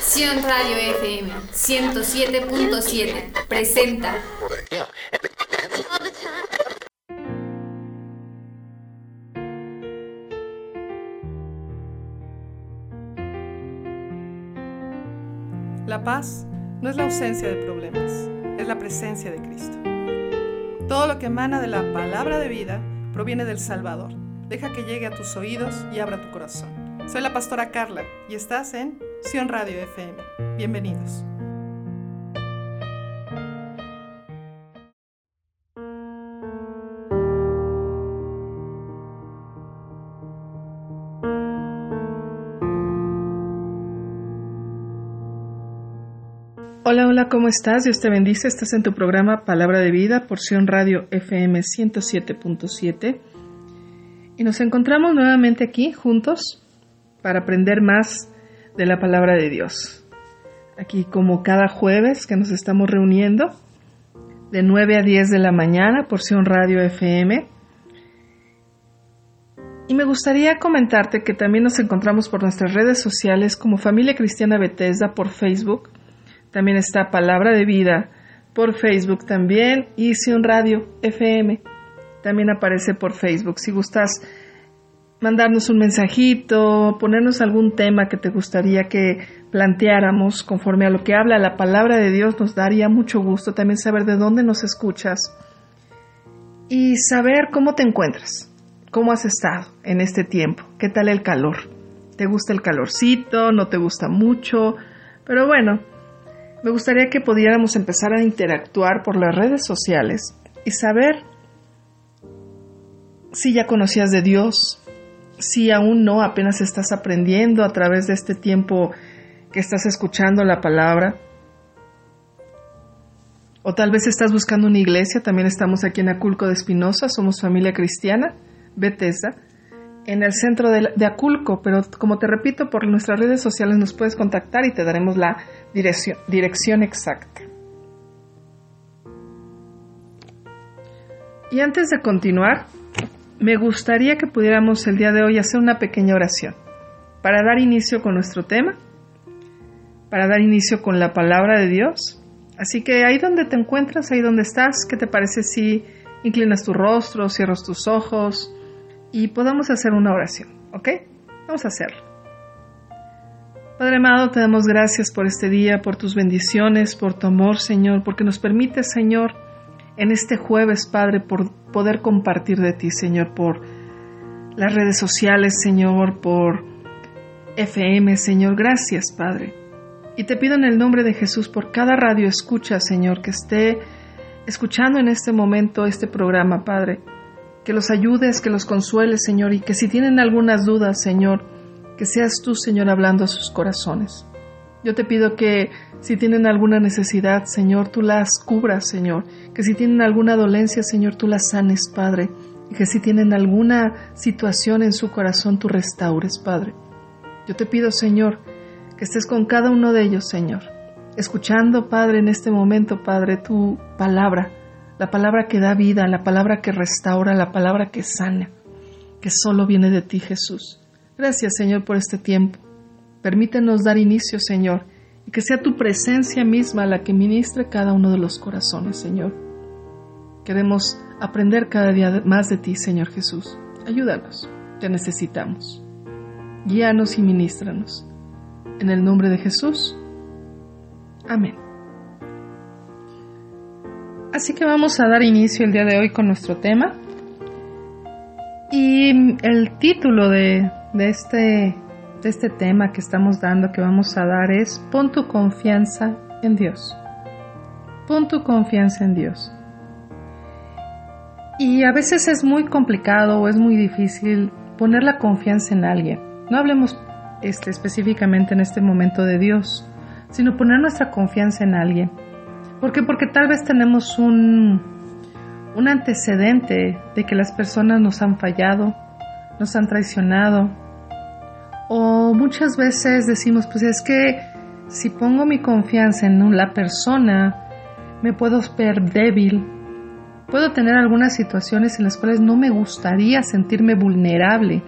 Sion Radio FM 107.7 presenta La paz no es la ausencia de problemas, es la presencia de Cristo. Todo lo que emana de la palabra de vida proviene del Salvador. Deja que llegue a tus oídos y abra tu corazón. Soy la pastora Carla y estás en Sion Radio FM. Bienvenidos. Hola, hola, ¿cómo estás? Dios te bendice. Estás en tu programa Palabra de Vida, porción radio FM 107.7. Y nos encontramos nuevamente aquí juntos para aprender más de la palabra de Dios. Aquí como cada jueves que nos estamos reuniendo, de 9 a 10 de la mañana, porción radio FM. Y me gustaría comentarte que también nos encontramos por nuestras redes sociales como Familia Cristiana Bethesda por Facebook también está Palabra de Vida por Facebook también y Sion Radio FM también aparece por Facebook. Si gustas mandarnos un mensajito, ponernos algún tema que te gustaría que planteáramos conforme a lo que habla la palabra de Dios, nos daría mucho gusto también saber de dónde nos escuchas y saber cómo te encuentras, cómo has estado en este tiempo, qué tal el calor. ¿Te gusta el calorcito? ¿No te gusta mucho? Pero bueno, me gustaría que pudiéramos empezar a interactuar por las redes sociales y saber si ya conocías de Dios, si aún no, apenas estás aprendiendo a través de este tiempo que estás escuchando la palabra. O tal vez estás buscando una iglesia, también estamos aquí en Aculco de Espinosa, somos familia cristiana, Bethesda, en el centro de, Aculco, pero como te repito, por nuestras redes sociales nos puedes contactar y te daremos la dirección exacta. Y antes de continuar, me gustaría que pudiéramos el día de hoy hacer una pequeña oración para dar inicio con nuestro tema, para dar inicio con la palabra de Dios. Así que ahí donde te encuentras, ahí donde estás, ¿qué te parece si inclinas tu rostro, cierras tus ojos y podamos hacer una oración? ¿Ok? Vamos a hacerlo. Padre amado, te damos gracias por este día, por tus bendiciones, por tu amor, Señor, porque nos permite, Señor, en este jueves, Padre, por poder compartir de ti, Señor, por las redes sociales, Señor, por FM, Señor. Gracias, Padre. Y te pido en el nombre de Jesús por cada radio escucha, Señor, que esté escuchando en este momento este programa, Padre. Que los ayudes, que los consueles, Señor, y que si tienen algunas dudas, Señor, que seas tú, Señor, hablando a sus corazones. Yo te pido que si tienen alguna necesidad, Señor, tú las cubras, Señor. Que si tienen alguna dolencia, Señor, tú las sanes, Padre. Y que si tienen alguna situación en su corazón, tú restaures, Padre. Yo te pido, Señor, que estés con cada uno de ellos, Señor. Escuchando, Padre, en este momento, Padre, tu palabra. La palabra que da vida, la palabra que restaura, la palabra que sana. Que solo viene de ti, Jesús. Gracias, Señor, por este tiempo. Permítenos dar inicio, Señor, y que sea tu presencia misma la que ministre cada uno de los corazones, Señor. Queremos aprender cada día más de ti, Señor Jesús. Ayúdanos, te necesitamos. Guíanos y ministranos. En el nombre de Jesús. Amén. Así que vamos a dar inicio el día de hoy con nuestro tema. Y el título de, de este, este tema que estamos dando, que vamos a dar, es pon tu confianza en Dios. Pon tu confianza en Dios. Y a veces es muy complicado o es muy difícil poner la confianza en alguien. No hablemos este, específicamente en este momento de Dios, sino poner nuestra confianza en alguien. ¿Por qué? Porque tal vez tenemos un, un antecedente de que las personas nos han fallado, nos han traicionado, o muchas veces decimos, pues es que si pongo mi confianza en la persona, me puedo ver débil, puedo tener algunas situaciones en las cuales no me gustaría sentirme vulnerable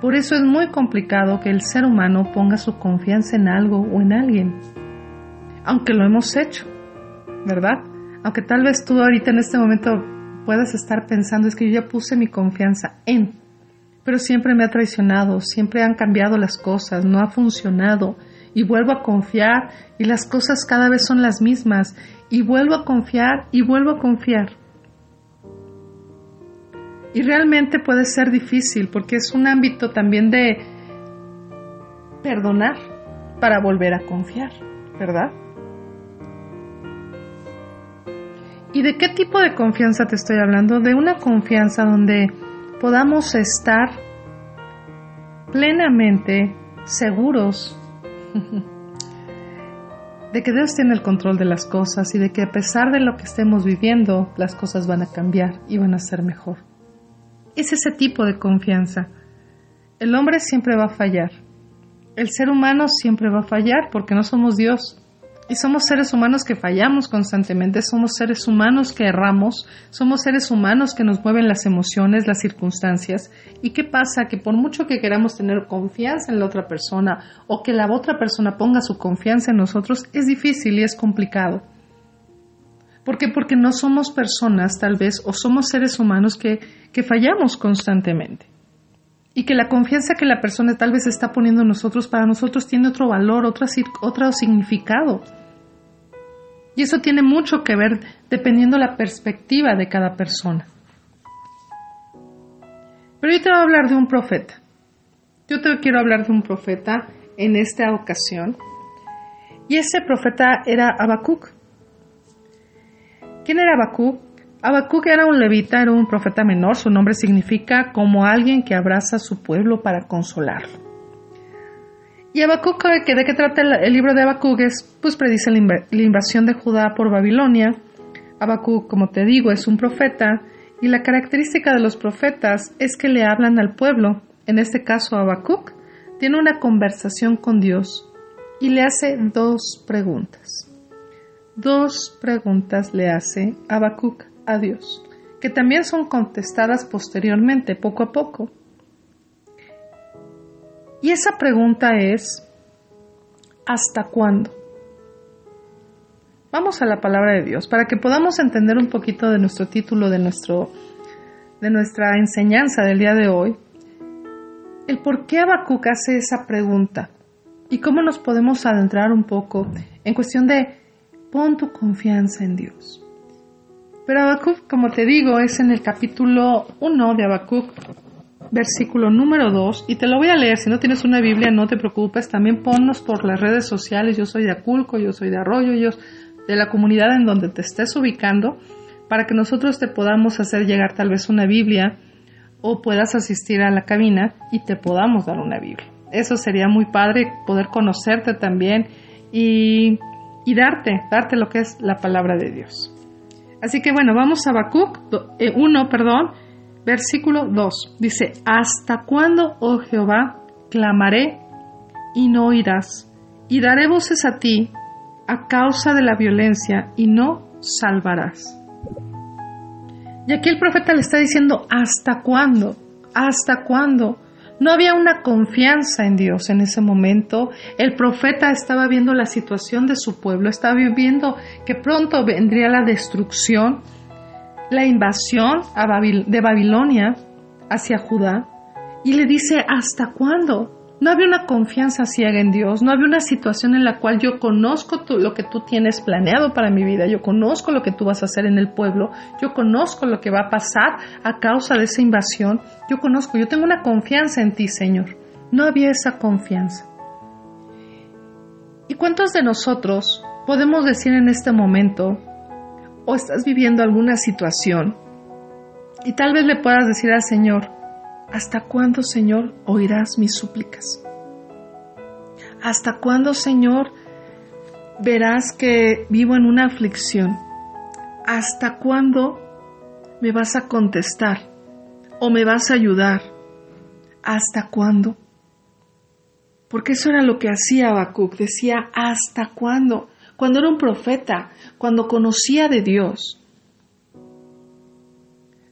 Por eso es muy complicado que el ser humano ponga su confianza en algo o en alguien. Aunque lo hemos hecho, ¿verdad? Aunque tal vez tú ahorita en este momento puedas estar pensando, es que yo ya puse mi confianza en, pero siempre me ha traicionado, siempre han cambiado las cosas, no ha funcionado, y vuelvo a confiar y las cosas cada vez son las mismas, y vuelvo a confiar y vuelvo a confiar. Y realmente puede ser difícil porque es un ámbito también de perdonar para volver a confiar, ¿verdad? ¿Y de qué tipo de confianza te estoy hablando? De una confianza donde podamos estar plenamente seguros de que Dios tiene el control de las cosas y de que a pesar de lo que estemos viviendo, las cosas van a cambiar y van a ser mejor es ese tipo de confianza. El hombre siempre va a fallar. El ser humano siempre va a fallar porque no somos Dios. Y somos seres humanos que fallamos constantemente, somos seres humanos que erramos, somos seres humanos que nos mueven las emociones, las circunstancias. ¿Y qué pasa? Que por mucho que queramos tener confianza en la otra persona o que la otra persona ponga su confianza en nosotros, es difícil y es complicado. ¿Por qué? Porque no somos personas tal vez o somos seres humanos que, que fallamos constantemente. Y que la confianza que la persona tal vez está poniendo en nosotros para nosotros tiene otro valor, otro, otro significado. Y eso tiene mucho que ver dependiendo la perspectiva de cada persona. Pero yo te voy a hablar de un profeta. Yo te quiero hablar de un profeta en esta ocasión. Y ese profeta era Habacuc. ¿Quién era Habacuc? Habacuc era un levita, era un profeta menor. Su nombre significa como alguien que abraza a su pueblo para consolarlo. Y Habacuc, ¿de qué trata el, libro de Habacuc? pues predice la, invasión de Judá por Babilonia. Habacuc, como te digo, es un profeta y la característica de los profetas es que le hablan al pueblo. En este caso, Habacuc tiene una conversación con Dios y le hace dos preguntas. Dos preguntas le hace Habacuc a Dios, que también son contestadas posteriormente, poco a poco. Y esa pregunta es, ¿hasta cuándo? Vamos a la palabra de Dios para que podamos entender un poquito de nuestro título, de, nuestro, de nuestra enseñanza del día de hoy, el por qué Habacuc hace esa pregunta y cómo nos podemos adentrar un poco en cuestión de Pon tu confianza en Dios. Pero Habacuc, como te digo, es en el capítulo 1 de Habacuc, versículo número 2, y te lo voy a leer. Si no tienes una Biblia, no te preocupes. También ponnos por las redes sociales. Yo soy de Aculco, yo soy de Arroyo, yo de la comunidad en donde te estés ubicando, para que nosotros te podamos hacer llegar tal vez una Biblia o puedas asistir a la cabina y te podamos dar una Biblia. Eso sería muy padre poder conocerte también y y darte, darte lo que es la palabra de Dios. Así que bueno, vamos a Habacuc 1, eh, perdón, versículo 2. Dice, ¿hasta cuándo, oh Jehová, clamaré y no oirás? Y daré voces a ti a causa de la violencia y no salvarás. Y aquí el profeta le está diciendo, ¿hasta cuándo? ¿Hasta cuándo? No había una confianza en Dios en ese momento. El profeta estaba viendo la situación de su pueblo, estaba viendo que pronto vendría la destrucción, la invasión de Babilonia hacia Judá. Y le dice, ¿hasta cuándo? No había una confianza ciega en Dios, no había una situación en la cual yo conozco lo que tú tienes planeado para mi vida, yo conozco lo que tú vas a hacer en el pueblo, yo conozco lo que va a pasar a causa de esa invasión, yo conozco, yo tengo una confianza en ti, Señor. No había esa confianza. ¿Y cuántos de nosotros podemos decir en este momento, o estás viviendo alguna situación, y tal vez le puedas decir al Señor, ¿Hasta cuándo, Señor, oirás mis súplicas? ¿Hasta cuándo, Señor, verás que vivo en una aflicción? ¿Hasta cuándo me vas a contestar o me vas a ayudar? ¿Hasta cuándo? Porque eso era lo que hacía Habacuc, decía, ¿hasta cuándo? Cuando era un profeta, cuando conocía de Dios,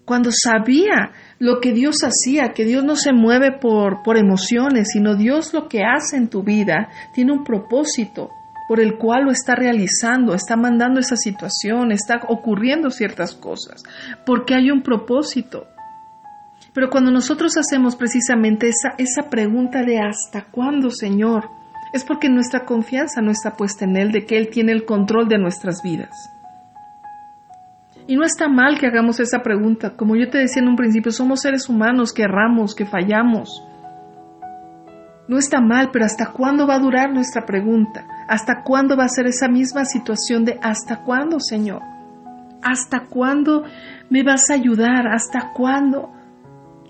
cuando sabía lo que Dios hacía, que Dios no se mueve por, por emociones, sino Dios lo que hace en tu vida tiene un propósito por el cual lo está realizando, está mandando esa situación, está ocurriendo ciertas cosas, porque hay un propósito. Pero cuando nosotros hacemos precisamente esa, esa pregunta de ¿hasta cuándo, Señor? Es porque nuestra confianza no está puesta en Él, de que Él tiene el control de nuestras vidas. Y no está mal que hagamos esa pregunta. Como yo te decía en un principio, somos seres humanos que erramos, que fallamos. No está mal, pero ¿hasta cuándo va a durar nuestra pregunta? ¿Hasta cuándo va a ser esa misma situación de ¿hasta cuándo, Señor? ¿Hasta cuándo me vas a ayudar? ¿Hasta cuándo?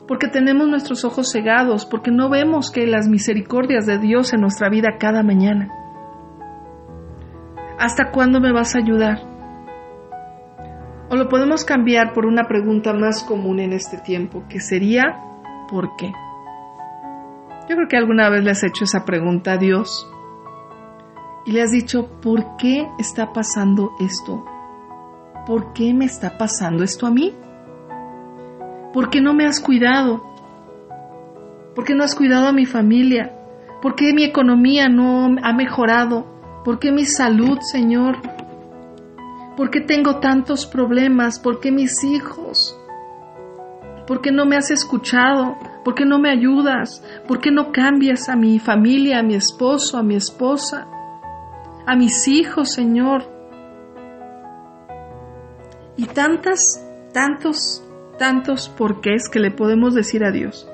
Porque tenemos nuestros ojos cegados, porque no vemos que las misericordias de Dios en nuestra vida cada mañana. ¿Hasta cuándo me vas a ayudar? O lo podemos cambiar por una pregunta más común en este tiempo, que sería ¿por qué? Yo creo que alguna vez le has hecho esa pregunta a Dios y le has dicho, ¿por qué está pasando esto? ¿Por qué me está pasando esto a mí? ¿Por qué no me has cuidado? ¿Por qué no has cuidado a mi familia? ¿Por qué mi economía no ha mejorado? ¿Por qué mi salud, Señor? ¿Por qué tengo tantos problemas? ¿Por qué mis hijos? ¿Por qué no me has escuchado? ¿Por qué no me ayudas? ¿Por qué no cambias a mi familia, a mi esposo, a mi esposa, a mis hijos, Señor? Y tantas, tantos, tantos porqués que le podemos decir a Dios.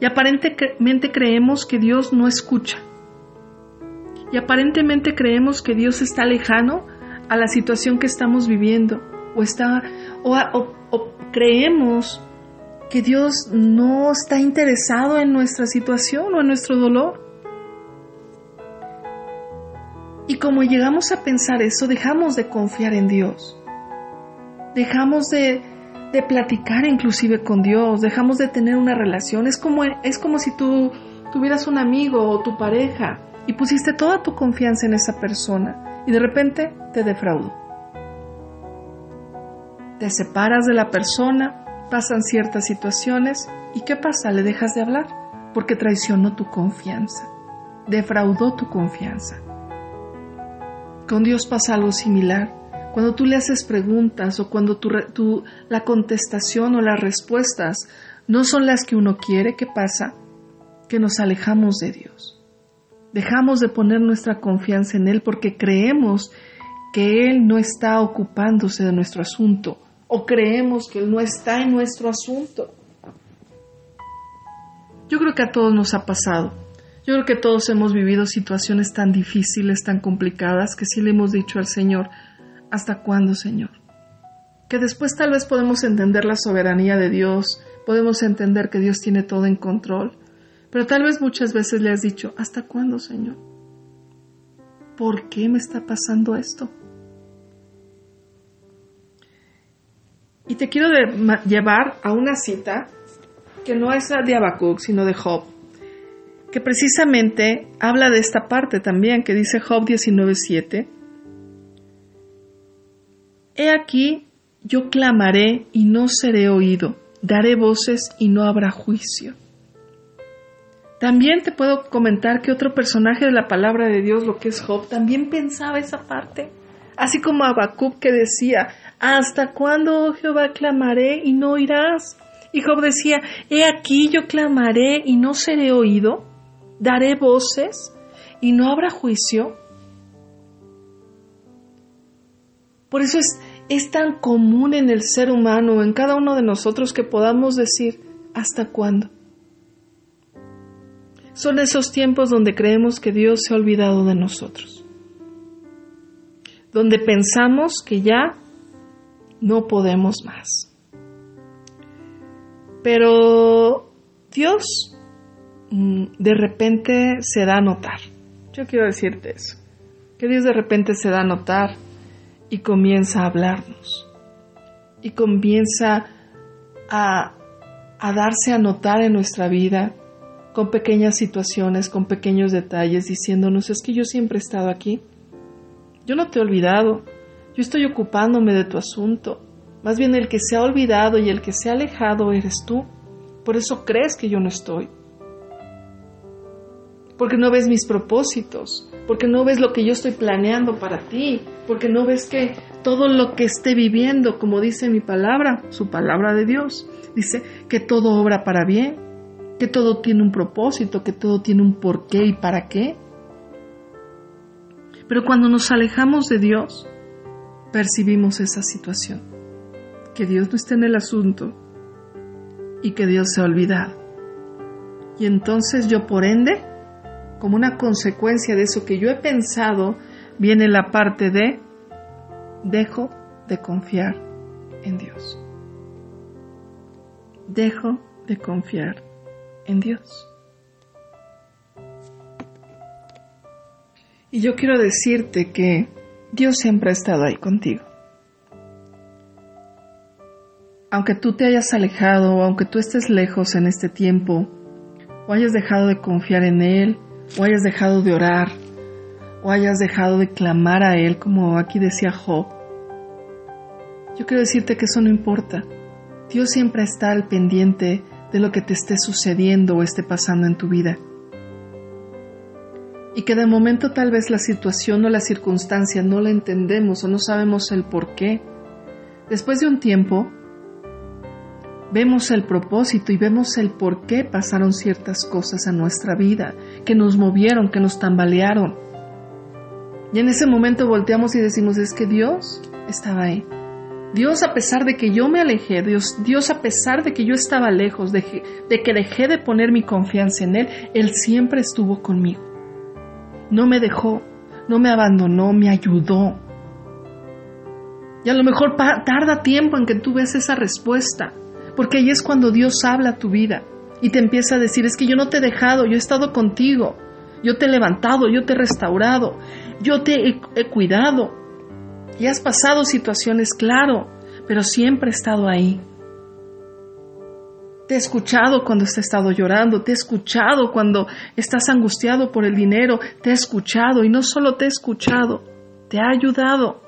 Y aparentemente creemos que Dios no escucha. Y aparentemente creemos que Dios está lejano a la situación que estamos viviendo. O está, o, creemos que Dios no está interesado en nuestra situación o en nuestro dolor. Y como llegamos a pensar eso, dejamos de confiar en Dios. Dejamos de, de platicar inclusive con Dios, dejamos de tener una relación. Es como, es como si tú tuvieras un amigo o tu pareja y pusiste toda tu confianza en esa persona y de repente te defraudó. Te separas de la persona pasan ciertas situaciones y ¿qué pasa? Le dejas de hablar porque traicionó tu confianza, defraudó tu confianza. Con Dios pasa algo similar. Cuando tú le haces preguntas o cuando tu, la contestación o las respuestas no son las que uno quiere, ¿qué pasa? Que nos alejamos de Dios. Dejamos de poner nuestra confianza en Él porque creemos que Él no está ocupándose de nuestro asunto o creemos que Él no está en nuestro asunto. Yo creo que a todos nos ha pasado. Yo creo que todos hemos vivido situaciones tan difíciles, tan complicadas, que sí le hemos dicho al Señor, ¿hasta cuándo, Señor? Que después tal vez podemos entender la soberanía de Dios, podemos entender que Dios tiene todo en control, pero tal vez muchas veces le has dicho, ¿hasta cuándo, Señor? ¿Por qué me está pasando esto? Y te quiero llevar a una cita que no es de Habacuc, sino de Job, que precisamente habla de esta parte también, que dice Job 19:7. He aquí, yo clamaré y no seré oído, daré voces y no habrá juicio. También te puedo comentar que otro personaje de la palabra de Dios, lo que es Job, también pensaba esa parte. Así como Habacuc que decía, ¿Hasta cuándo, oh Jehová, clamaré y no oirás? Y Job decía, He aquí yo clamaré y no seré oído, daré voces y no habrá juicio. Por eso es, es tan común en el ser humano, en cada uno de nosotros, que podamos decir, ¿hasta cuándo? Son esos tiempos donde creemos que Dios se ha olvidado de nosotros, donde pensamos que ya no podemos más. Pero Dios mm, de repente se da a notar. Yo quiero decirte eso. Que Dios de repente se da a notar y comienza a hablarnos. Y comienza a, a darse a notar en nuestra vida con pequeñas situaciones, con pequeños detalles, diciéndonos, es que yo siempre he estado aquí. Yo no te he olvidado. Yo estoy ocupándome de tu asunto. Más bien el que se ha olvidado y el que se ha alejado eres tú. Por eso crees que yo no estoy. Porque no ves mis propósitos, porque no ves lo que yo estoy planeando para ti, porque no ves que todo lo que esté viviendo, como dice mi palabra, su palabra de Dios, dice que todo obra para bien, que todo tiene un propósito, que todo tiene un porqué y para qué. Pero cuando nos alejamos de Dios, percibimos esa situación, que Dios no está en el asunto y que Dios se ha olvidado. Y entonces yo por ende, como una consecuencia de eso que yo he pensado, viene la parte de dejo de confiar en Dios. Dejo de confiar en Dios. Y yo quiero decirte que Dios siempre ha estado ahí contigo. Aunque tú te hayas alejado aunque tú estés lejos en este tiempo, o hayas dejado de confiar en Él, o hayas dejado de orar, o hayas dejado de clamar a Él, como aquí decía Job, yo quiero decirte que eso no importa. Dios siempre está al pendiente de lo que te esté sucediendo o esté pasando en tu vida. Y que de momento tal vez la situación o la circunstancia no la entendemos o no sabemos el por qué. Después de un tiempo, vemos el propósito y vemos el por qué pasaron ciertas cosas en nuestra vida, que nos movieron, que nos tambalearon. Y en ese momento volteamos y decimos, es que Dios estaba ahí. Dios a pesar de que yo me alejé, Dios, Dios a pesar de que yo estaba lejos, de, que dejé de poner mi confianza en Él, Él siempre estuvo conmigo. No me dejó, no me abandonó, me ayudó. Y a lo mejor tarda tiempo en que tú ves esa respuesta, porque ahí es cuando Dios habla a tu vida y te empieza a decir, es que yo no te he dejado, yo he estado contigo, yo te he levantado, yo te he restaurado, yo te he cuidado, y has pasado situaciones, claro, pero siempre he estado ahí. Te he escuchado cuando has estado llorando, te he escuchado cuando estás angustiado por el dinero, te he escuchado y no solo te he escuchado, te ha ayudado.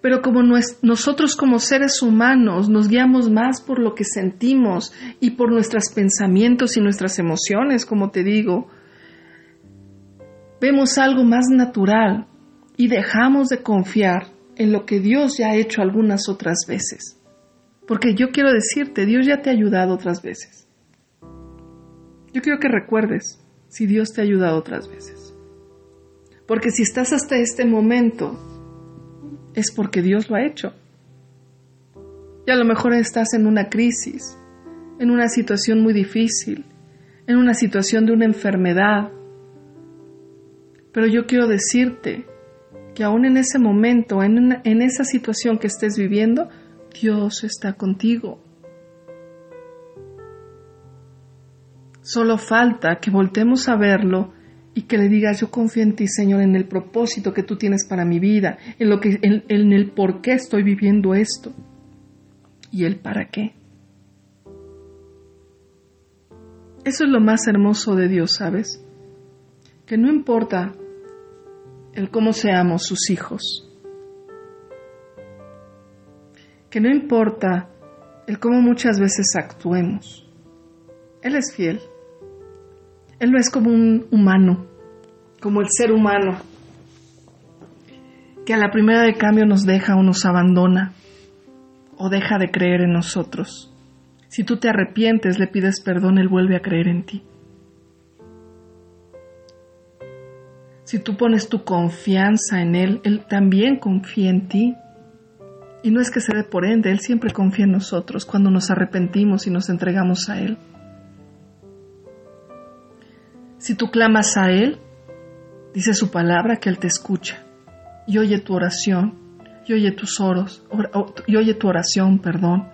Pero como nosotros como seres humanos nos guiamos más por lo que sentimos y por nuestros pensamientos y nuestras emociones, como te digo, vemos algo más natural y dejamos de confiar en lo que Dios ya ha hecho algunas otras veces. Porque yo quiero decirte, Dios ya te ha ayudado otras veces. Yo quiero que recuerdes si Dios te ha ayudado otras veces. Porque si estás hasta este momento, es porque Dios lo ha hecho. Y a lo mejor estás en una crisis, en una situación muy difícil, en una situación de una enfermedad, pero yo quiero decirte que aún en ese momento, en, en esa situación que estés viviendo, Dios está contigo. Solo falta que voltemos a verlo y que le digas, yo confío en ti, Señor, en el propósito que tú tienes para mi vida, en, lo que, en, en el por qué estoy viviendo esto y el para qué. Eso es lo más hermoso de Dios, ¿sabes? Que no importa el cómo seamos sus hijos. Que no importa el cómo muchas veces actuemos. Él es fiel. Él no es como un humano, como el ser humano, que a la primera de cambio nos deja o nos abandona o deja de creer en nosotros. Si tú te arrepientes, le pides perdón, Él vuelve a creer en ti. Si tú pones tu confianza en Él, Él también confía en ti. Y no es que se dé por ende, Él siempre confía en nosotros cuando nos arrepentimos y nos entregamos a Él. Si tú clamas a Él, dice su palabra que Él te escucha y oye tu oración, y oye tus oros, y oye tu oración, perdón,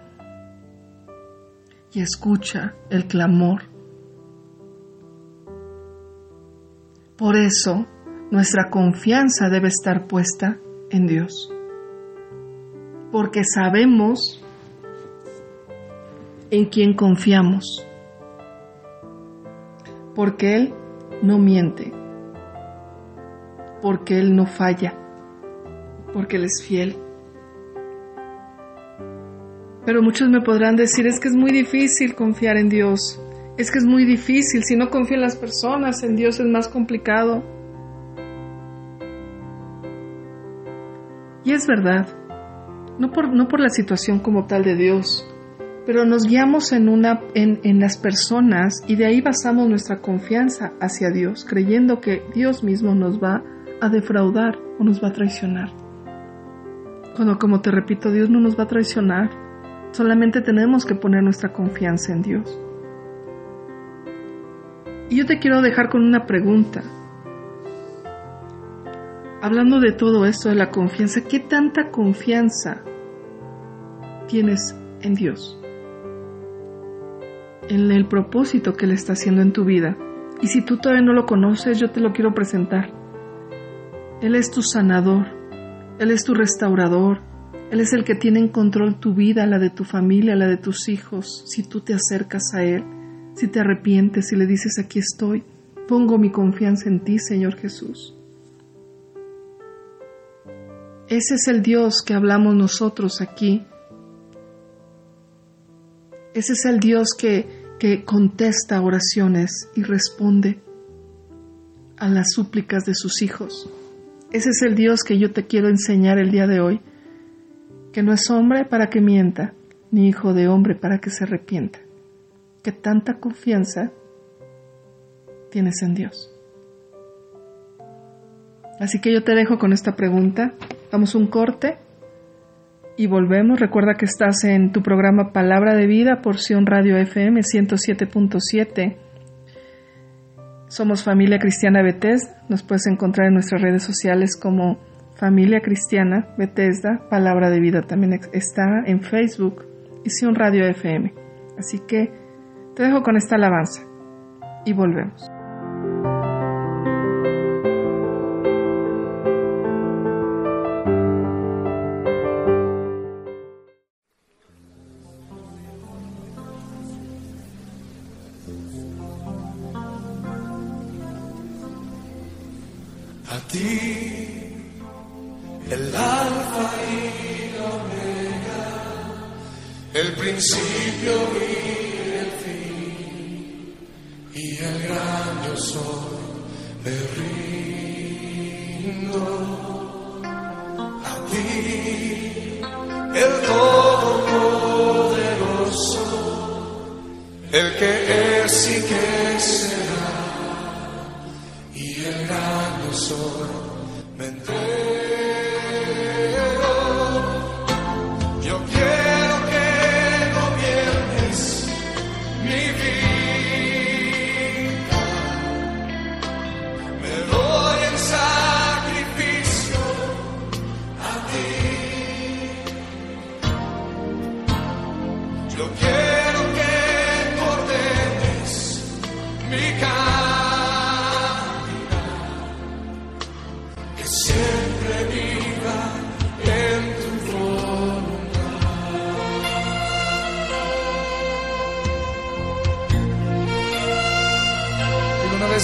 y escucha el clamor. Por eso, nuestra confianza debe estar puesta en Dios, porque sabemos en quién confiamos, porque Él no miente, porque Él no falla, porque Él es fiel. Pero muchos me podrán decir, es que es muy difícil confiar en Dios, es que es muy difícil, si no confío en las personas, en Dios es más complicado. Y es verdad, no por, no por la situación como tal de Dios, pero nos guiamos en, una, en, en las personas y de ahí basamos nuestra confianza hacia Dios, creyendo que Dios mismo nos va a defraudar o nos va a traicionar. Cuando, como te repito, Dios no nos va a traicionar, solamente tenemos que poner nuestra confianza en Dios. Y yo te quiero dejar con una pregunta. Hablando de todo esto de la confianza, ¿qué tanta confianza tienes en Dios? En el propósito que Él está haciendo en tu vida. Y si tú todavía no lo conoces, yo te lo quiero presentar. Él es tu sanador, Él es tu restaurador, Él es el que tiene en control tu vida, la de tu familia, la de tus hijos, si tú te acercas a Él, si te arrepientes y le dices, aquí estoy, pongo mi confianza en ti, Señor Jesús. Ese es el Dios que hablamos nosotros aquí. Ese es el Dios que, que contesta oraciones y responde a las súplicas de sus hijos. Ese es el Dios que yo te quiero enseñar el día de hoy, que no es hombre para que mienta, ni hijo de hombre para que se arrepienta. Que tanta confianza tienes en Dios. Así que yo te dejo con esta pregunta. Damos un corte y volvemos. Recuerda que estás en tu programa Palabra de Vida, porción Radio FM 107.7. Somos Familia Cristiana Bethesda. Nos puedes encontrar en nuestras redes sociales como Familia Cristiana Bethesda. Palabra de Vida también está en Facebook y Sion Radio FM. Así que te dejo con esta alabanza y volvemos.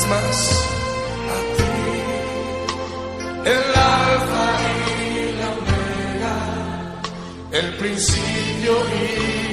Más, a ti, el alfa y la omega, el principio y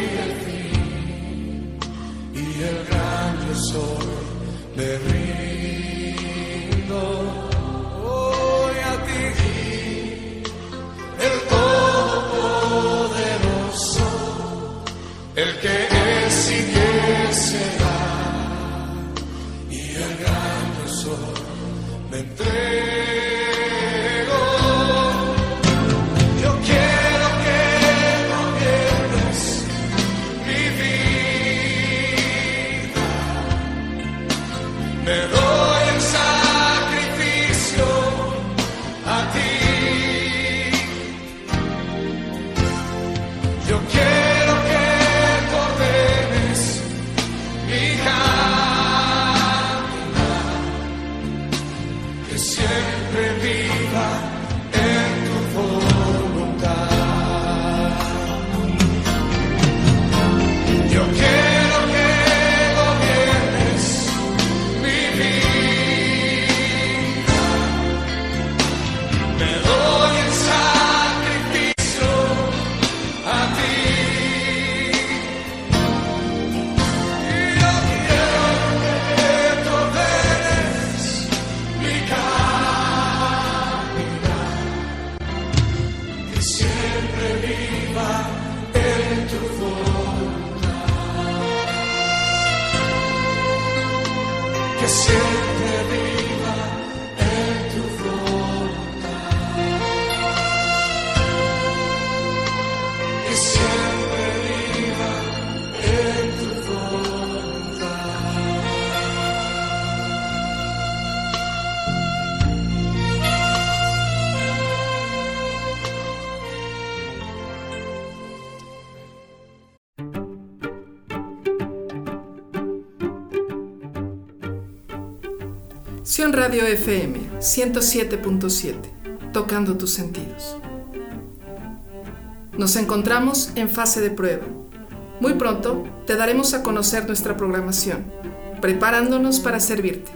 Siempre viva en tu voluntad. Que siempre viva. Radio FM 107.7, tocando tus sentidos. Nos encontramos en fase de prueba. Muy pronto te daremos a conocer nuestra programación, preparándonos para servirte.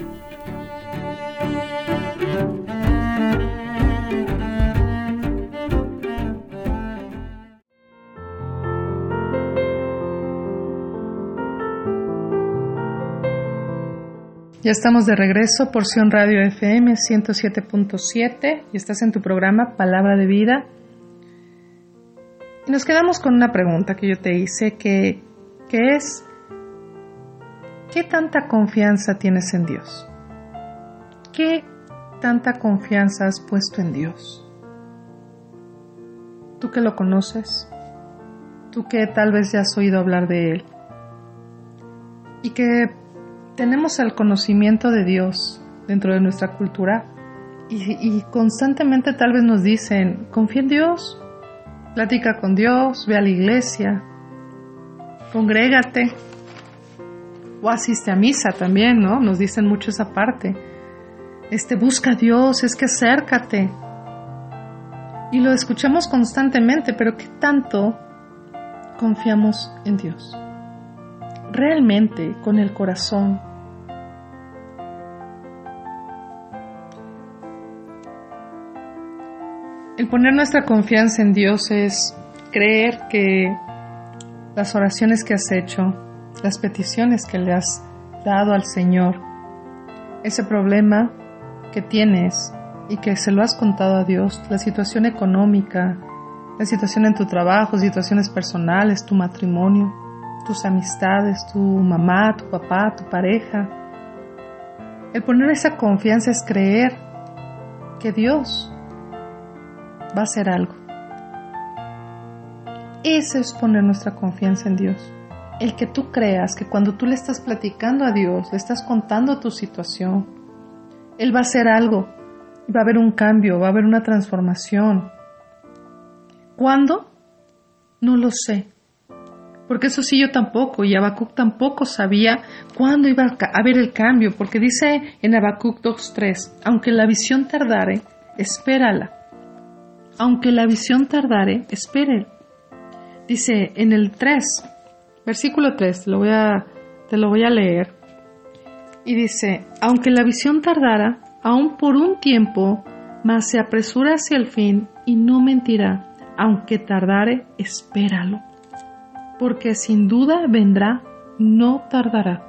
Ya estamos de regreso, Porción Radio FM 107.7 y estás en tu programa Palabra de Vida. Y nos quedamos con una pregunta que yo te hice que, que es, ¿qué tanta confianza tienes en Dios? ¿Qué tanta confianza has puesto en Dios? Tú que lo conoces, tú que tal vez ya has oído hablar de Él y que tenemos el conocimiento de Dios dentro de nuestra cultura y, constantemente tal vez nos dicen, confía en Dios, platica con Dios, ve a la iglesia, congrégate o asiste a misa también, ¿no? Nos dicen mucho esa parte. Este, busca a Dios, es que acércate. Y lo escuchamos constantemente, pero ¿qué tanto confiamos en Dios? realmente con el corazón. El poner nuestra confianza en Dios es creer que las oraciones que has hecho, las peticiones que le has dado al Señor, ese problema que tienes y que se lo has contado a Dios, la situación económica, la situación en tu trabajo, situaciones personales, tu matrimonio, tus amistades, tu mamá, tu papá, tu pareja. El poner esa confianza es creer que Dios va a hacer algo. Ese es poner nuestra confianza en Dios. El que tú creas que cuando tú le estás platicando a Dios, le estás contando tu situación, Él va a hacer algo, va a haber un cambio, va a haber una transformación. ¿Cuándo? No lo sé, porque eso sí yo tampoco, y Habacuc tampoco sabía cuándo iba a haber el cambio, porque dice en Habacuc 2.3, aunque la visión tardare, espérala. Aunque la visión tardare, espere. Dice en el 3, versículo 3, lo voy a, te lo voy a leer. Y dice, aunque la visión tardara, aún por un tiempo, mas se apresura hacia el fin y no mentirá. Aunque tardare, espéralo porque sin duda vendrá, no tardará.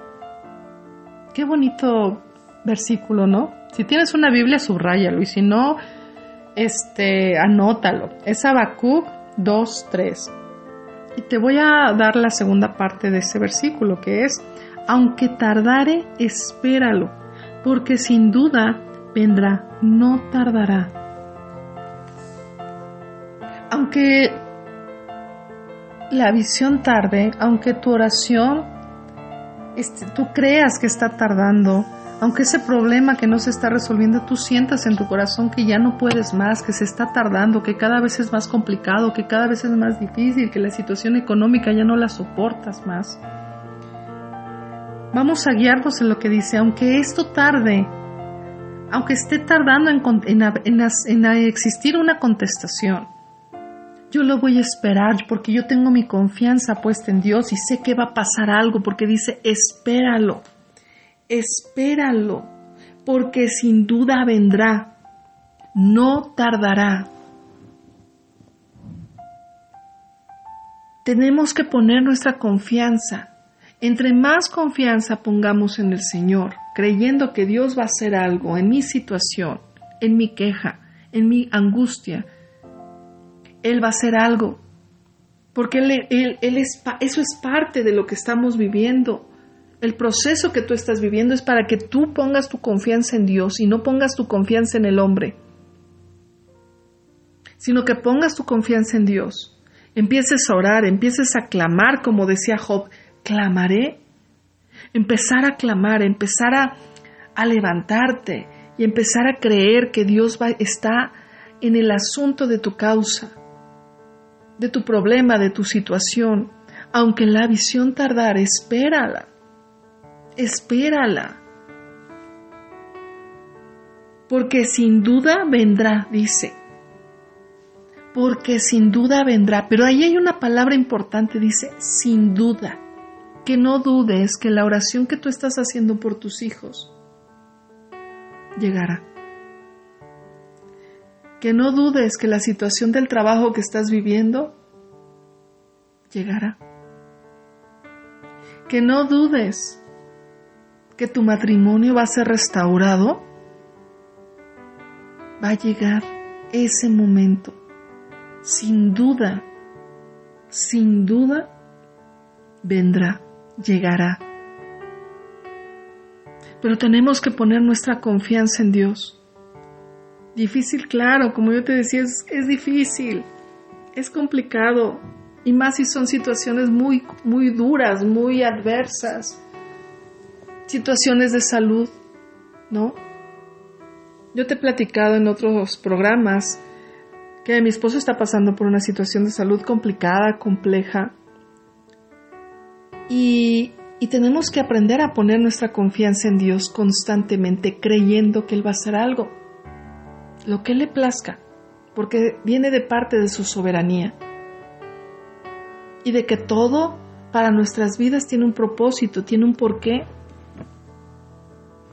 Qué bonito versículo, ¿no? Si tienes una Biblia, subráyalo y si no, este, anótalo. Es Habacuc 2.3. Y te voy a dar la segunda parte de ese versículo, que es, aunque tardare, espéralo, porque sin duda vendrá, no tardará. Aunque la visión tarde, aunque tu oración, este, tú creas que está tardando, aunque ese problema que no se está resolviendo, tú sientas en tu corazón que ya no puedes más, que se está tardando, que cada vez es más complicado, que cada vez es más difícil, que la situación económica ya no la soportas más. Vamos a guiarnos en lo que dice, aunque esto tarde, aunque esté tardando en, en existir una contestación, yo lo voy a esperar porque yo tengo mi confianza puesta en Dios y sé que va a pasar algo porque dice, espéralo, espéralo, porque sin duda vendrá, no tardará. Tenemos que poner nuestra confianza. Entre más confianza pongamos en el Señor, creyendo que Dios va a hacer algo en mi situación, en mi queja, en mi angustia, él va a hacer algo, porque eso es parte de lo que estamos viviendo. El proceso que tú estás viviendo es para que tú pongas tu confianza en Dios y no pongas tu confianza en el hombre, sino que pongas tu confianza en Dios. Empieces a orar, empieces a clamar, como decía Job, clamaré. Empezar a clamar, empezar a, levantarte y empezar a creer que Dios está en el asunto de tu causa, de tu problema, de tu situación. Aunque la visión tardar, espérala espérala. Porque sin duda vendrá, dice. Porque sin duda vendrá. Pero ahí hay una palabra importante, dice, sin duda. Que no dudes que la oración que tú estás haciendo por tus hijos llegará. Que no dudes que la situación del trabajo que estás viviendo llegará. Que no dudes que tu matrimonio va a ser restaurado, va a llegar ese momento. Sin duda, sin duda, vendrá, llegará. Pero tenemos que poner nuestra confianza en Dios. Difícil, claro, como yo te decía, es, es difícil, es complicado, y más si son situaciones muy, muy duras, muy adversas situaciones de salud, ¿no? Yo te he platicado en otros programas que mi esposo está pasando por una situación de salud complicada, compleja, y, y tenemos que aprender a poner nuestra confianza en Dios constantemente, creyendo que Él va a hacer algo, lo que le plazca, porque viene de parte de su soberanía, y de que todo para nuestras vidas tiene un propósito, tiene un porqué,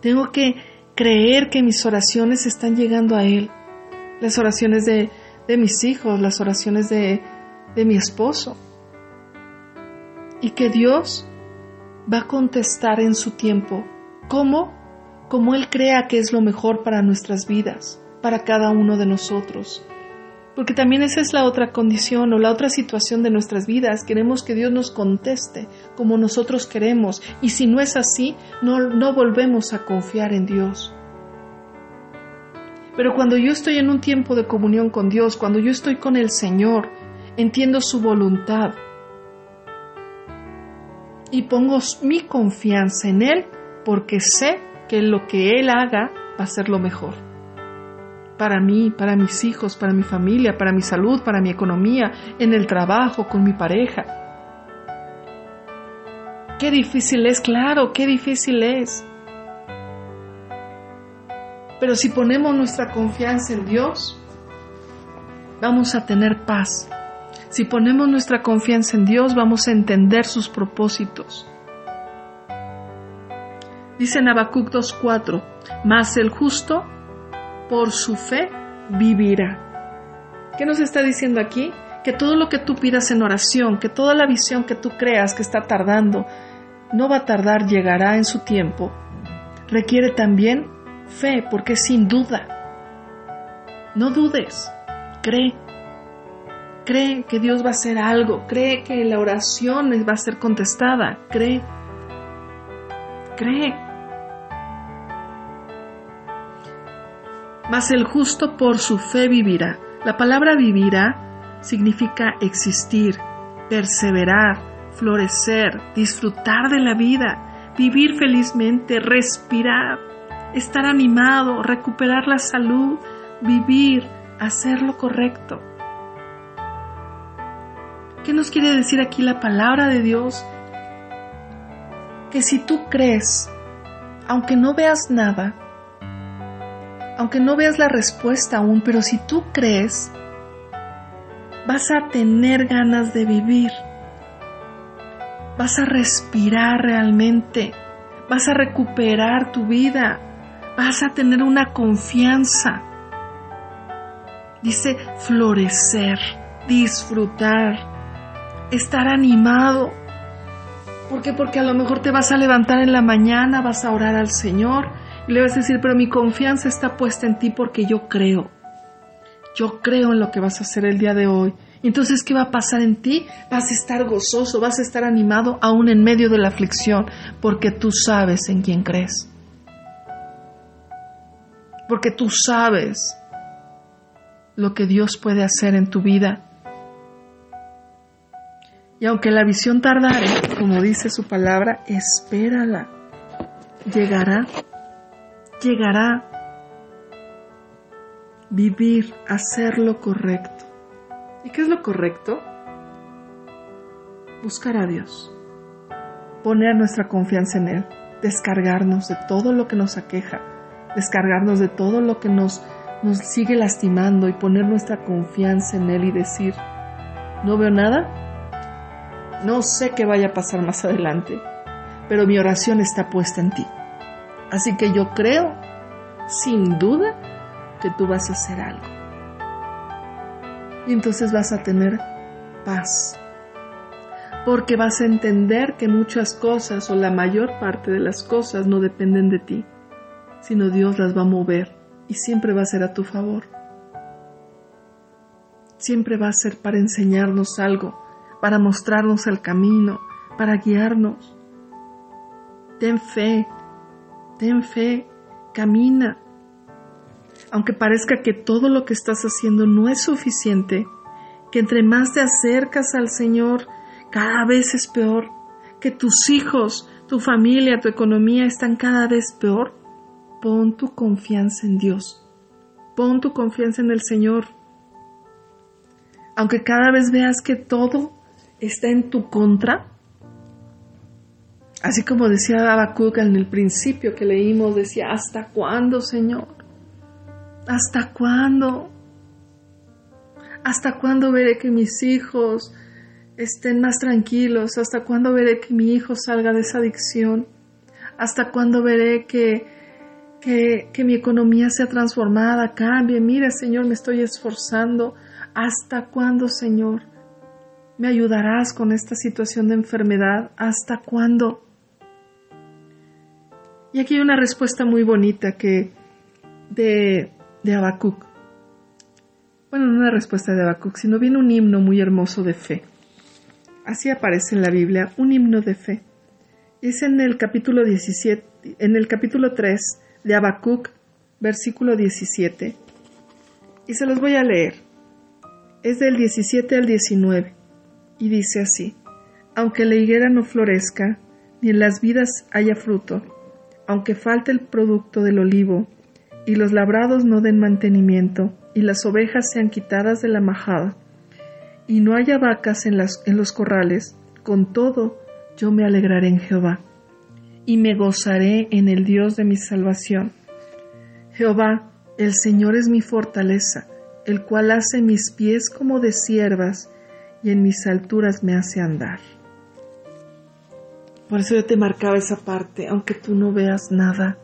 tengo que creer que mis oraciones están llegando a Él. Las oraciones de, mis hijos, las oraciones de, de mi esposo. Y que Dios va a contestar en su tiempo. ¿Cómo? Como Él crea que es lo mejor para nuestras vidas, para cada uno de nosotros. Porque también esa es la otra condición o la otra situación de nuestras vidas. Queremos que Dios nos conteste como nosotros queremos. Y si no es así, no, no volvemos a confiar en Dios. Pero cuando yo estoy en un tiempo de comunión con Dios, cuando yo estoy con el Señor, entiendo su voluntad y pongo mi confianza en Él porque sé que lo que Él haga va a ser lo mejor para mí, para mis hijos, para mi familia, para mi salud, para mi economía, en el trabajo, con mi pareja. Qué difícil es, claro, qué difícil es. Pero si ponemos nuestra confianza en Dios, vamos a tener paz. Si ponemos nuestra confianza en Dios, vamos a entender sus propósitos. Dice en Habacuc 2.4, mas el justo por su fe vivirá. ¿Qué nos está diciendo aquí? Que todo lo que tú pidas en oración, que toda la visión que tú creas que está tardando, no va a tardar, llegará en su tiempo, requiere también fe, porque sin duda. No dudes, cree. Cree que Dios va a hacer algo, cree que la oración va a ser contestada, cree. Cree. Mas el justo por su fe vivirá. La palabra vivirá significa existir, perseverar, florecer, disfrutar de la vida, vivir felizmente, respirar, estar animado, recuperar la salud, vivir, hacer lo correcto. ¿Qué nos quiere decir aquí la palabra de Dios? Que si tú crees, aunque no veas nada, aunque no veas la respuesta aún, pero si tú crees, vas a tener ganas de vivir, vas a respirar realmente, vas a recuperar tu vida, vas a tener una confianza. Dice florecer, disfrutar, estar animado. ¿Por qué? Porque a lo mejor te vas a levantar en la mañana, vas a orar al Señor, y le vas a decir, pero mi confianza está puesta en ti porque yo creo. Yo creo en lo que vas a hacer el día de hoy Entonces, ¿qué va a pasar en ti? Vas a estar gozoso, vas a estar animado aún en medio de la aflicción, porque tú sabes en quién crees. Porque tú sabes lo que Dios puede hacer en tu vida. Y aunque la visión tardare, como dice su palabra, espérala. Llegará, llegará. Vivir, hacer lo correcto. ¿Y qué es lo correcto? Buscar a Dios. Poner nuestra confianza en Él. Descargarnos de todo lo que nos aqueja. Descargarnos de todo lo que nos, nos sigue lastimando y poner nuestra confianza en Él y decir, no veo nada, no sé qué vaya a pasar más adelante, pero mi oración está puesta en ti. Así que yo creo, sin duda, que tú vas a hacer algo. Y entonces vas a tener paz. Porque vas a entender que muchas cosas o la mayor parte de las cosas no dependen de ti, sino Dios las va a mover y siempre va a ser a tu favor. Siempre va a ser para enseñarnos algo para mostrarnos el camino, para guiarnos. Ten fe, ten fe, camina. Aunque parezca que todo lo que estás haciendo no es suficiente, que entre más te acercas al Señor, cada vez es peor, que tus hijos, tu familia, tu economía están cada vez peor, pon tu confianza en Dios. Pon tu confianza en el Señor. Aunque cada vez veas que todo está en tu contra, así como decía Habacuc en el principio que leímos, decía, ¿hasta cuándo, Señor? ¿Hasta cuándo? ¿Hasta cuándo veré que mis hijos estén más tranquilos? ¿Hasta cuándo veré que mi hijo salga de esa adicción? ¿Hasta cuándo veré que, que, que mi economía sea transformada, cambie? Mira, Señor, me estoy esforzando. ¿Hasta cuándo, Señor? ¿Me ayudarás con esta situación de enfermedad? ¿Hasta cuándo? Y aquí hay una respuesta muy bonita que de, de Habacuc. Bueno, no una respuesta de Habacuc, sino viene un himno muy hermoso de fe. Así aparece en la Biblia, un himno de fe. Es en el capítulo 17, en el capítulo 3 de Habacuc, versículo 17. Y se los voy a leer. Es del 17 al 19 y dice así, aunque la higuera no florezca, ni en las vidas haya fruto, aunque falte el producto del olivo, y los labrados no den mantenimiento, y las ovejas sean quitadas de la majada, y no haya vacas en, las, en los corrales, con todo yo me alegraré en Jehová, y me gozaré en el Dios de mi salvación. Jehová, el Señor es mi fortaleza, el cual hace mis pies como de siervas, y en mis alturas me hace andar. Por eso yo te marcaba esa parte, aunque tú no veas nada.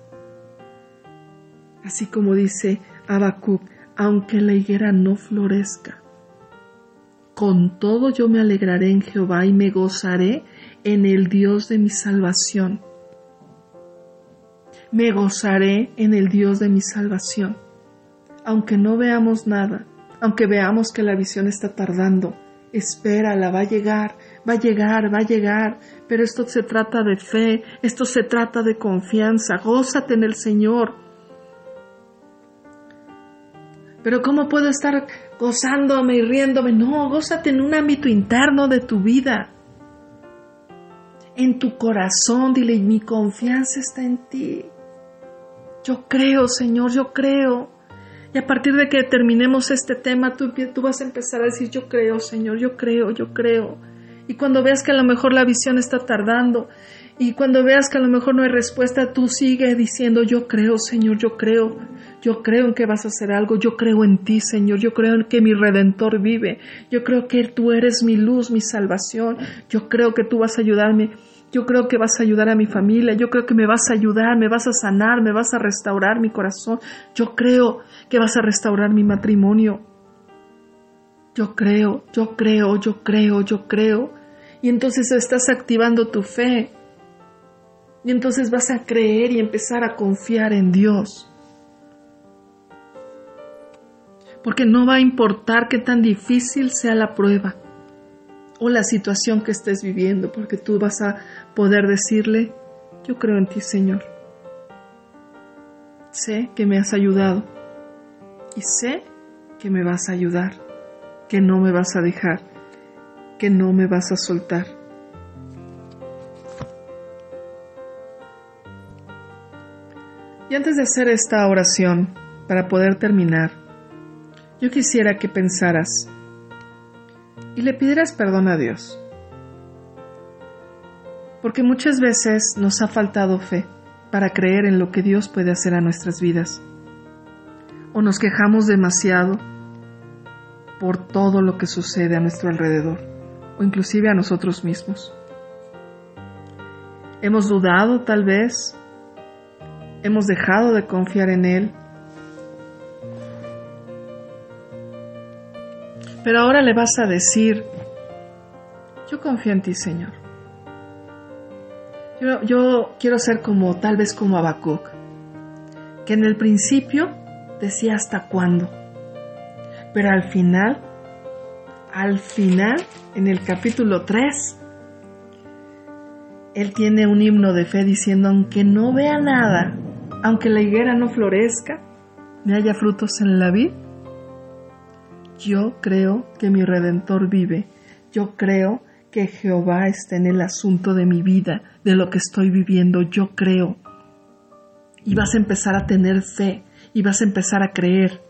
Así como dice Habacuc, aunque la higuera no florezca. Con todo yo me alegraré en Jehová y me gozaré en el Dios de mi salvación. Me gozaré en el Dios de mi salvación. Aunque no veamos nada, aunque veamos que la visión está tardando, espérala, va a llegar, va a llegar, va a llegar, pero esto se trata de fe, esto se trata de confianza, gózate en el Señor. Pero ¿cómo puedo estar gozándome y riéndome? No, gózate en un ámbito interno de tu vida. En tu corazón, dile, mi confianza está en ti. Yo creo, Señor, yo creo. Y a partir de que terminemos este tema, tú, tú vas a empezar a decir, yo creo, Señor, yo creo, yo creo. Y cuando veas que a lo mejor la visión está tardando, y cuando veas que a lo mejor no hay respuesta, tú sigue diciendo, yo creo, Señor, yo creo, yo creo en que vas a hacer algo, yo creo en ti, Señor, yo creo en que mi redentor vive, yo creo que tú eres mi luz, mi salvación, yo creo que tú vas a ayudarme yo creo que vas a ayudar a mi familia, yo creo que me vas a ayudar, me vas a sanar, me vas a restaurar mi corazón, yo creo que vas a restaurar mi matrimonio. Yo creo, yo creo, yo creo, yo creo. Y entonces estás activando tu fe. Y entonces vas a creer y empezar a confiar en Dios. porque no va a importar qué tan difícil sea la prueba o la situación que estés viviendo, porque tú vas a poder decirle, yo creo en ti, Señor. Sé que me has ayudado y sé que me vas a ayudar, que no me vas a dejar, que no me vas a soltar. Y antes de hacer esta oración, para poder terminar, yo quisiera que pensaras y le pidieras perdón a Dios. Porque muchas veces nos ha faltado fe para creer en lo que Dios puede hacer a nuestras vidas. O nos quejamos demasiado por todo lo que sucede a nuestro alrededor, o inclusive a nosotros mismos. Hemos dudado tal vez, hemos dejado de confiar en Él Pero ahora le vas a decir, yo confío en ti, Señor. Yo, quiero ser como, tal vez como Habacuc, que en el principio decía hasta cuándo, pero al final, al final, en el capítulo 3, él tiene un himno de fe diciendo, aunque no vea nada, aunque la higuera no florezca, ni haya frutos en la vid, yo creo que mi Redentor vive. Yo creo que Jehová está en el asunto de mi vida, de lo que estoy viviendo. Yo creo. Y vas a empezar a tener fe y vas a empezar a creer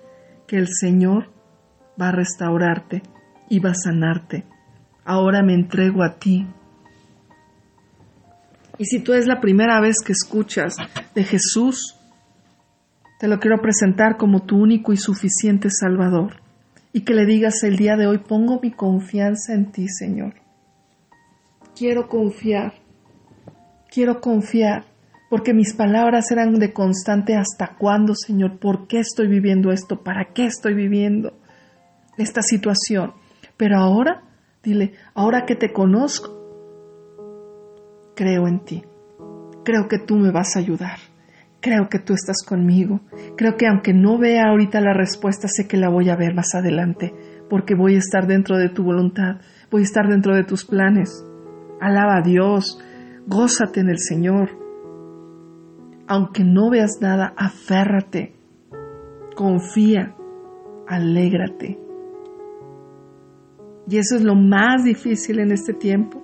que el Señor va a restaurarte va a sanarte. Ahora me entrego a ti. Y si tú es la primera vez que escuchas de Jesús, te lo quiero presentar como tu único y suficiente Salvador y que le digas el día de hoy, pongo mi confianza en ti, Señor. Quiero confiar, quiero confiar, porque mis palabras eran de constante hasta cuándo, Señor, ¿por qué estoy viviendo esto? ¿Para qué estoy viviendo esta situación? Pero ahora, dile, ahora que te conozco, creo en ti, creo que tú me vas a ayudar creo que tú estás conmigo. Creo que aunque no vea ahorita la respuesta, sé que la voy a ver más adelante, porque voy a estar dentro de tu voluntad, voy a estar dentro de tus planes. Alaba a Dios, gózate en el Señor. Aunque no veas nada, aférrate, confía, alégrate. Y eso es lo más difícil en este tiempo,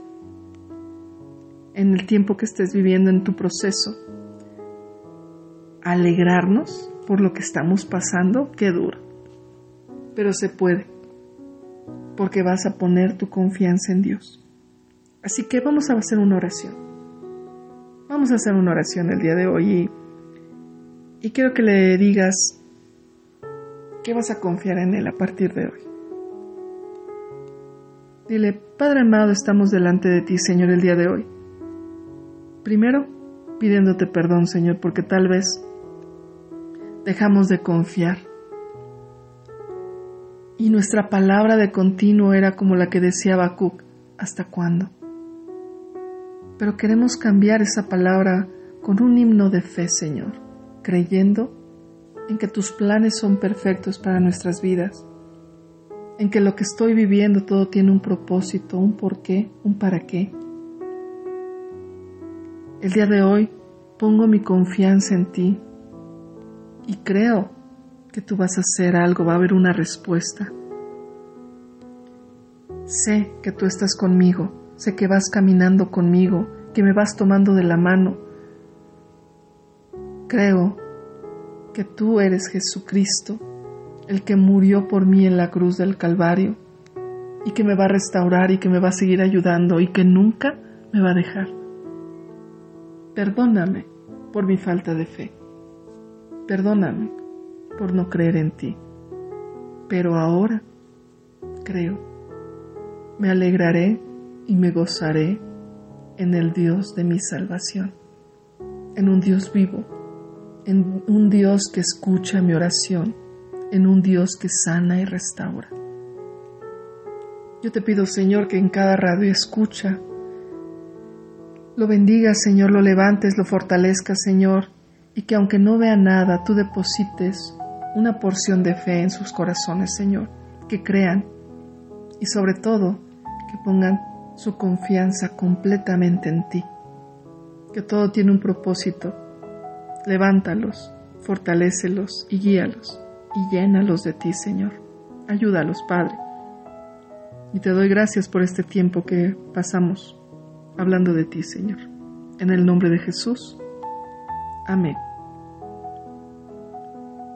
en el tiempo que estés viviendo en tu proceso alegrarnos por lo que estamos pasando, qué duro. Pero se puede, porque vas a poner tu confianza en Dios. Así que vamos a hacer una oración. Vamos a hacer una oración el día de hoy y, quiero que le digas que vas a confiar en Él a partir de hoy. Dile, Padre amado, estamos delante de ti, Señor, el día de hoy. Primero, pidiéndote perdón, Señor, porque tal vez dejamos de confiar. Y nuestra palabra de continuo era como la que decía Habacuc, ¿hasta cuándo? Pero queremos cambiar esa palabra con un himno de fe, Señor, creyendo en que tus planes son perfectos para nuestras vidas, en que lo que estoy viviendo todo tiene un propósito, un porqué, un para qué. El día de hoy pongo mi confianza en ti, y creo que tú vas a hacer algo, va a haber una respuesta. Sé que tú estás conmigo, sé que vas caminando conmigo, que me vas tomando de la mano. Creo que tú eres Jesucristo, el que murió por mí en la cruz del Calvario, y que me va a restaurar y que me va a seguir ayudando y que nunca me va a dejar. Perdóname por mi falta de fe. Perdóname por no creer en ti, pero ahora creo. Me alegraré y me gozaré en el Dios de mi salvación, en un Dios vivo, en un Dios que escucha mi oración, en un Dios que sana y restaura. Yo te pido, Señor, que en cada radio escucha, lo bendigas, Señor, lo levantes, lo fortalezcas, Señor, y que aunque no vea nada, tú deposites una porción de fe en sus corazones, Señor, que crean y sobre todo que pongan su confianza completamente en ti, que todo tiene un propósito. Levántalos, fortalécelos y guíalos y llénalos de ti, Señor. Ayúdalos, Padre. Y te doy gracias por este tiempo que pasamos hablando de ti, Señor. En el nombre de Jesús. Amén.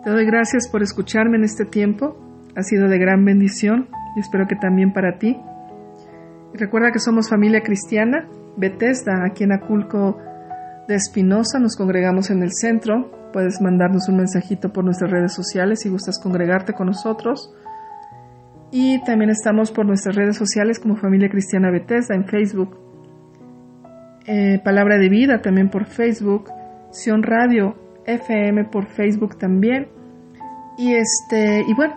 Te doy gracias por escucharme en este tiempo. Ha sido de gran bendición y espero que también para ti. Recuerda que somos familia cristiana, Bethesda, aquí en Aculco de Espinosa. Nos congregamos en el centro. Puedes mandarnos un mensajito por nuestras redes sociales si gustas congregarte con nosotros. Y también estamos por nuestras redes sociales como Familia Cristiana Bethesda en Facebook. Eh, Palabra de Vida también por Facebook. Sion Radio FM por Facebook también. Y este, y bueno,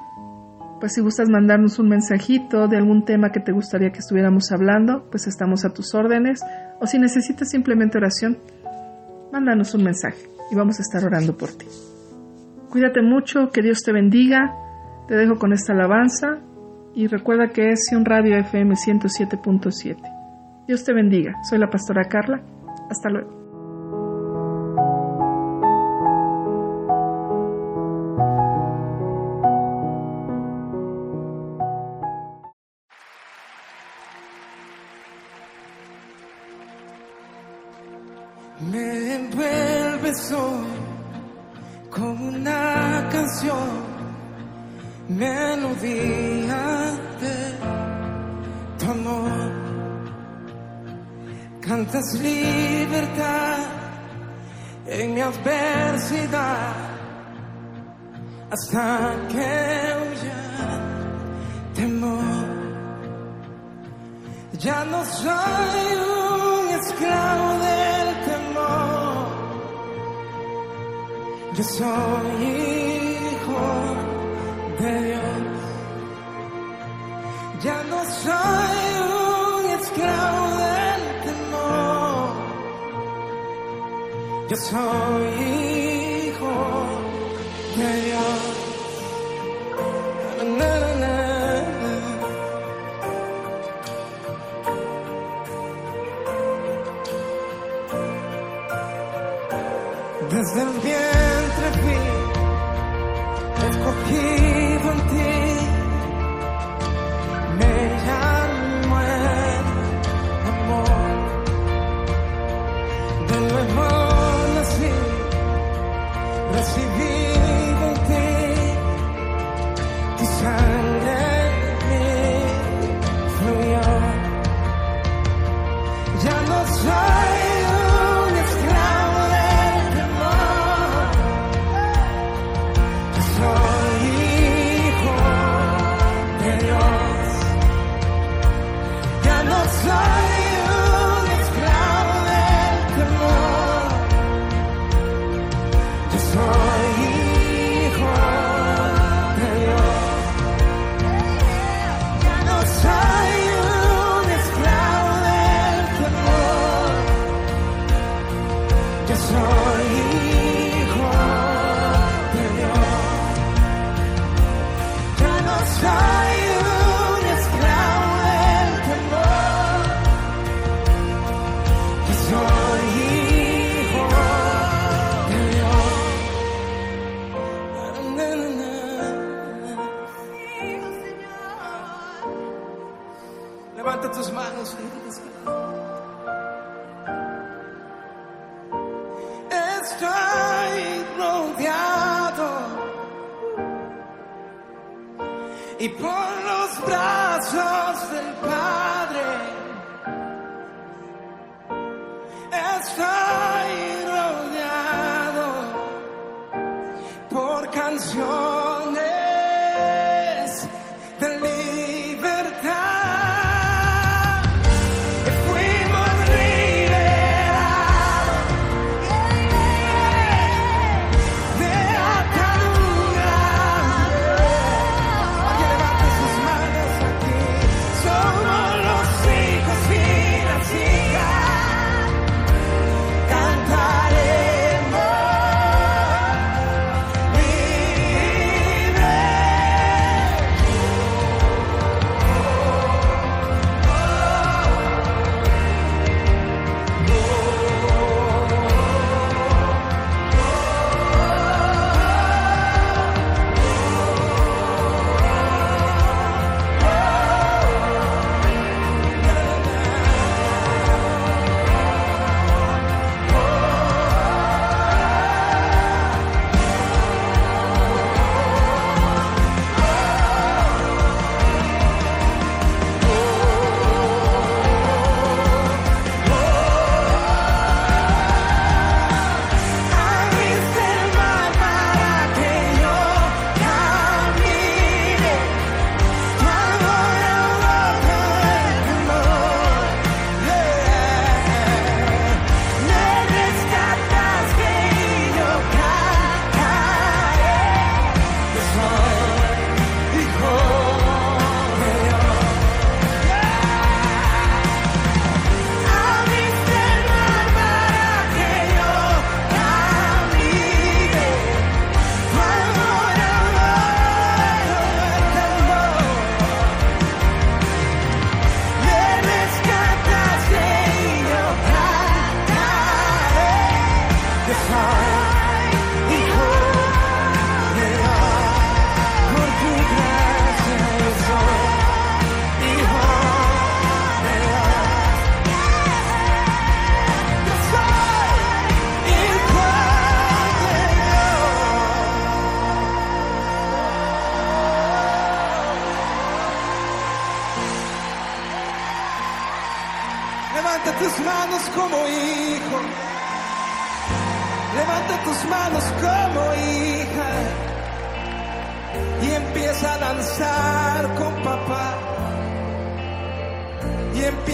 pues si gustas mandarnos un mensajito de algún tema que te gustaría que estuviéramos hablando, pues estamos a tus órdenes. O si necesitas simplemente oración, mándanos un mensaje y vamos a estar orando por ti. Cuídate mucho, que Dios te bendiga. Te dejo con esta alabanza y recuerda que es un Radio FM 107.7. Dios te bendiga. Soy la pastora Carla. Hasta luego.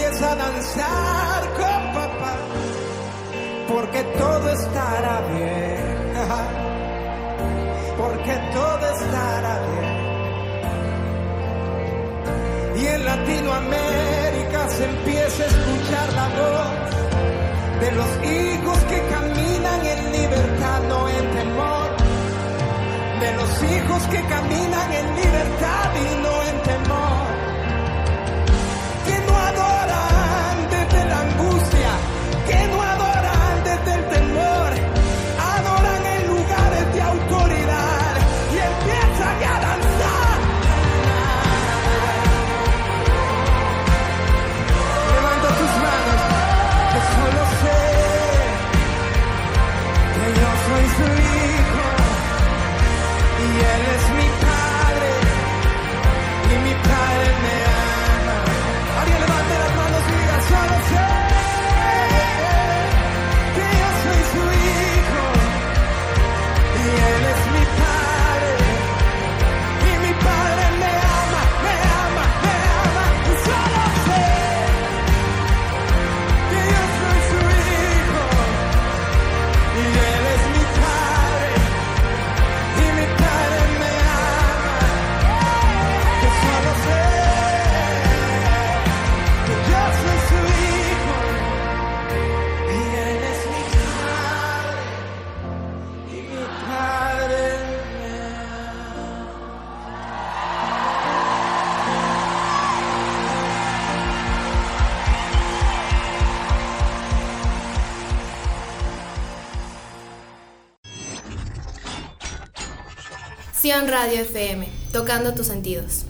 a danzar con papá, porque todo estará bien. Porque todo estará bien. Y en Latinoamérica se empieza a escuchar la voz de los hijos que caminan en libertad, no en temor. De los hijos que caminan en libertad y no Radio FM, tocando tus sentidos.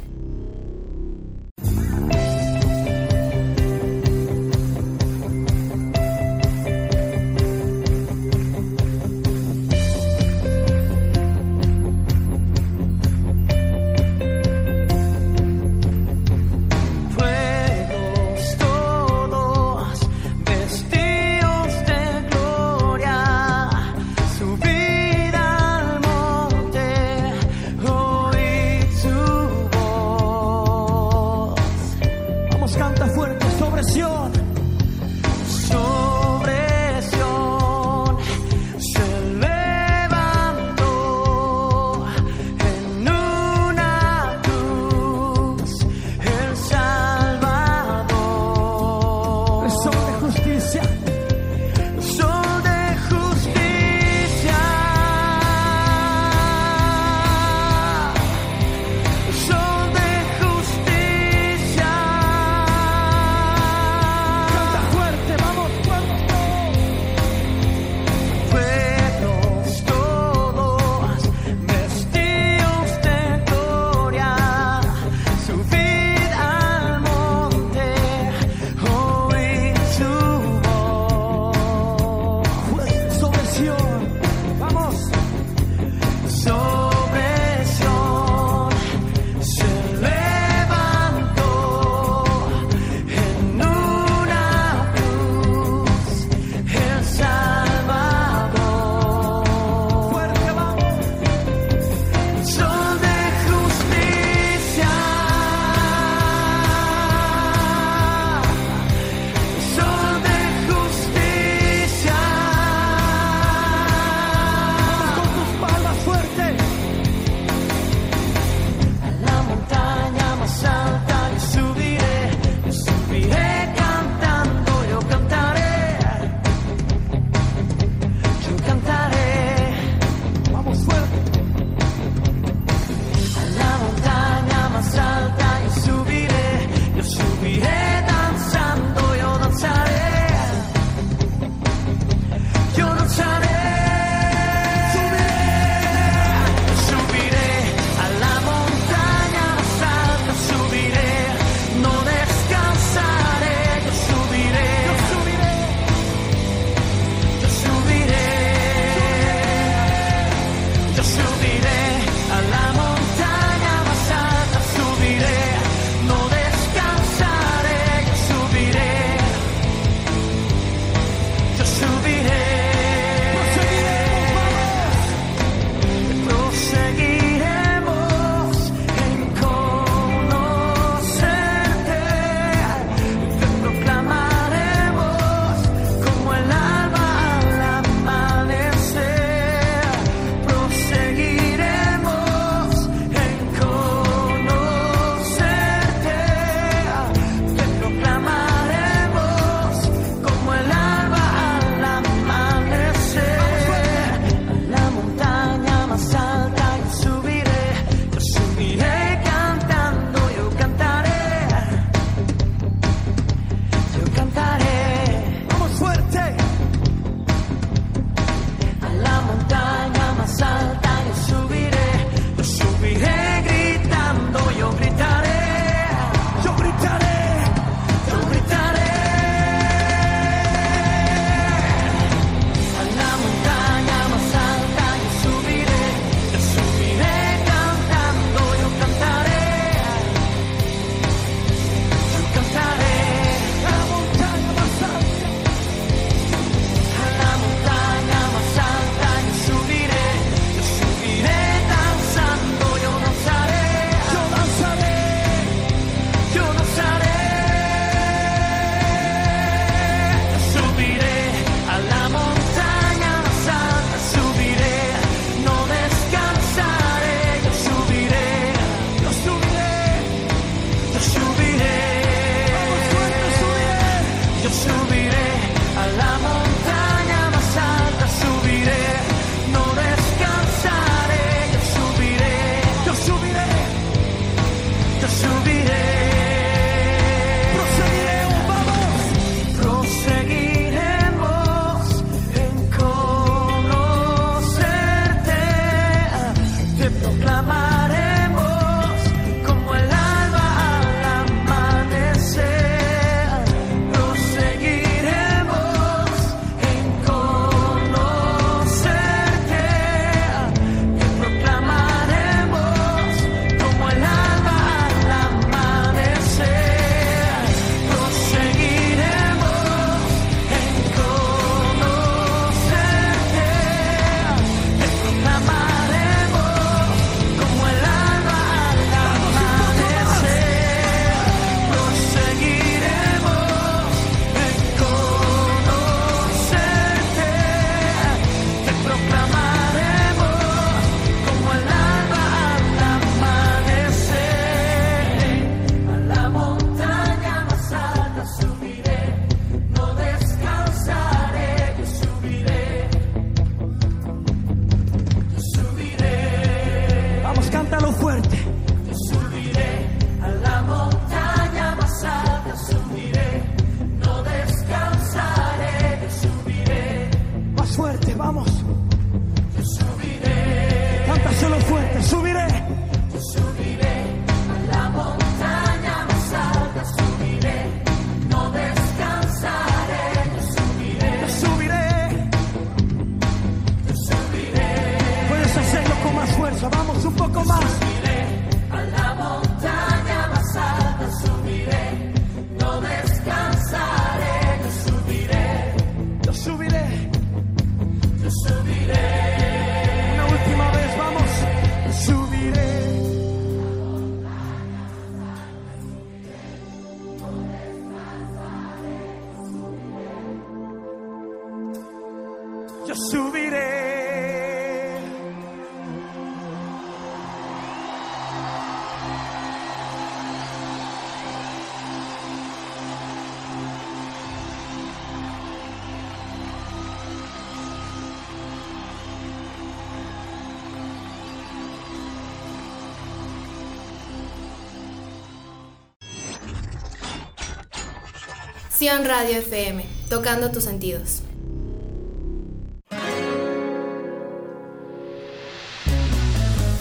Sion Radio FM, tocando tus sentidos.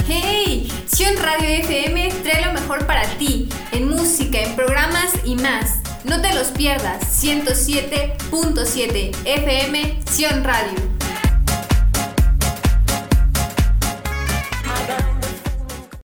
¡Hey! Sion Radio FM trae lo mejor para ti, en música, en programas y más. No te los pierdas, 107.7 FM Sion Radio.